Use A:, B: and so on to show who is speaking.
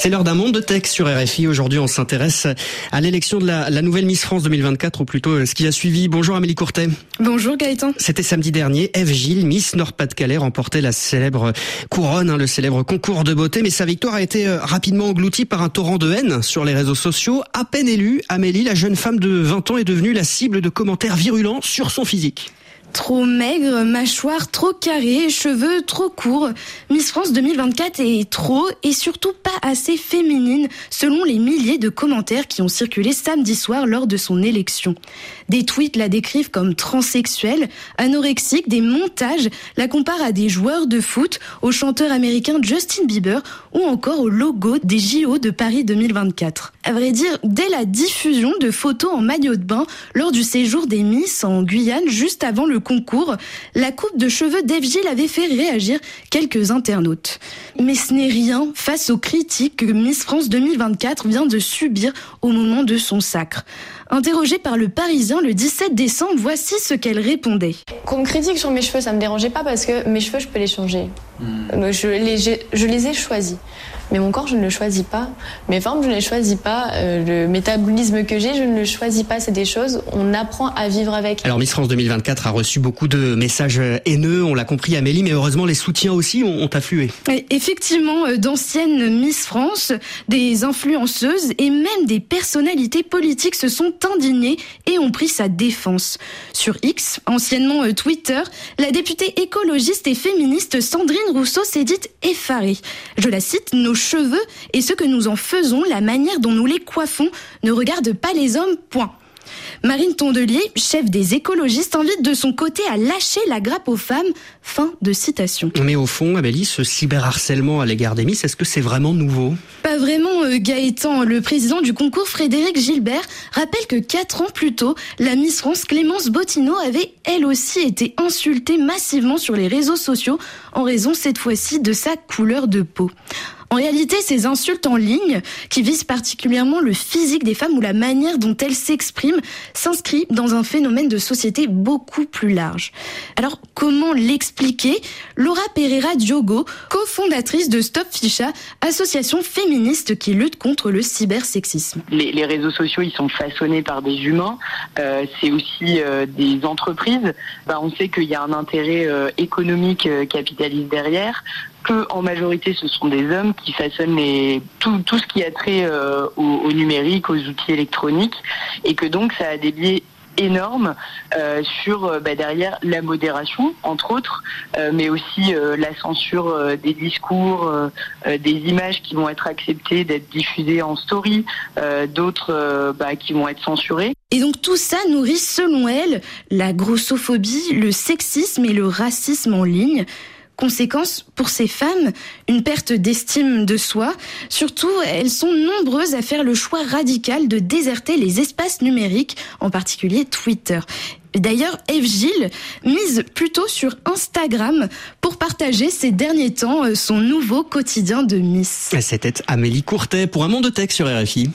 A: C'est l'heure d'un monde de texte sur RFI. Aujourd'hui, on s'intéresse à l'élection de la, nouvelle Miss France 2024, ou plutôt euh, ce qui a suivi. Bonjour Amélie Courtet.
B: Bonjour Gaëtan.
A: C'était samedi dernier. Eve Gilles, Miss Nord-Pas-de-Calais, remportait la célèbre couronne, hein, le célèbre concours de beauté. Mais sa victoire a été euh, rapidement engloutie par un torrent de haine sur les réseaux sociaux. À peine élue, Amélie, la jeune femme de 20 ans, est devenue la cible de commentaires virulents sur son physique.
B: Trop maigre, mâchoire trop carrée, cheveux trop courts. Miss France 2024 est trop et surtout pas assez féminine selon les milliers de commentaires qui ont circulé samedi soir lors de son élection. Des tweets la décrivent comme transsexuelle, anorexique, des montages la comparent à des joueurs de foot, au chanteur américain Justin Bieber ou encore au logo des JO de Paris 2024. À vrai dire, dès la diffusion de photos en maillot de bain lors du séjour des Miss en Guyane juste avant le concours, la coupe de cheveux d'Evgil avait fait réagir quelques internautes. Mais ce n'est rien face aux critiques que Miss France 2024 vient de subir au moment de son sacre. Interrogée par le Parisien le 17 décembre, voici ce qu'elle répondait.
C: Qu'on me critique sur mes cheveux, ça me dérangeait pas parce que mes cheveux, je peux les changer. Je, les, je les ai choisis. Mais mon corps, je ne le choisis pas. Mes formes, je ne les choisis pas. Euh, le métabolisme que j'ai, je ne le choisis pas. C'est des choses, on apprend à vivre avec.
A: Alors Miss France 2024 a reçu beaucoup de messages haineux, on l'a compris Amélie, mais heureusement les soutiens aussi ont, ont afflué.
B: effectivement, euh, d'anciennes Miss France, des influenceuses et même des personnalités politiques se sont indignées et ont pris sa défense. Sur X, anciennement euh, Twitter, la députée écologiste et féministe Sandrine Rousseau s'est dite effarée. Je la cite, nos cheveux et ce que nous en faisons, la manière dont nous les coiffons, ne regarde pas les hommes, point. Marine Tondelier, chef des écologistes, invite de son côté à lâcher la grappe aux femmes. Fin de citation.
A: Mais au fond, Amélie, ce cyberharcèlement à l'égard des Miss, est-ce que c'est vraiment nouveau?
B: Pas vraiment, euh, Gaëtan. Le président du concours, Frédéric Gilbert, rappelle que quatre ans plus tôt, la Miss France Clémence Bottineau avait elle aussi été insultée massivement sur les réseaux sociaux en raison cette fois-ci de sa couleur de peau. En réalité, ces insultes en ligne, qui visent particulièrement le physique des femmes ou la manière dont elles s'expriment, s'inscrivent dans un phénomène de société beaucoup plus large. Alors, comment l'expliquer? Laura Pereira Diogo, cofondatrice de Stop Ficha, association féministe qui lutte contre le cybersexisme.
D: Les, réseaux sociaux, ils sont façonnés par des humains. Euh, c'est aussi euh, des entreprises. Bah, on sait qu'il y a un intérêt euh, économique capitaliste derrière en majorité ce sont des hommes qui façonnent les, tout, ce qui a trait euh, au, numérique, aux outils électroniques, et que donc ça a des biais énormes euh, sur euh, bah, derrière la modération entre autres mais aussi la censure des discours des images qui vont être acceptées d'être diffusées en story d'autres bah, qui vont être censurées.
B: Et donc tout ça nourrit selon elle la grossophobie le sexisme et le racisme en ligne Conséquence pour ces femmes, une perte d'estime de soi. Surtout, elles sont nombreuses à faire le choix radical de déserter les espaces numériques, en particulier Twitter. D'ailleurs, Eve Gilles mise plutôt sur Instagram pour partager ces derniers temps euh, son nouveau quotidien de Miss.
A: C'était Amélie Courtet pour un monde de texte sur RFI.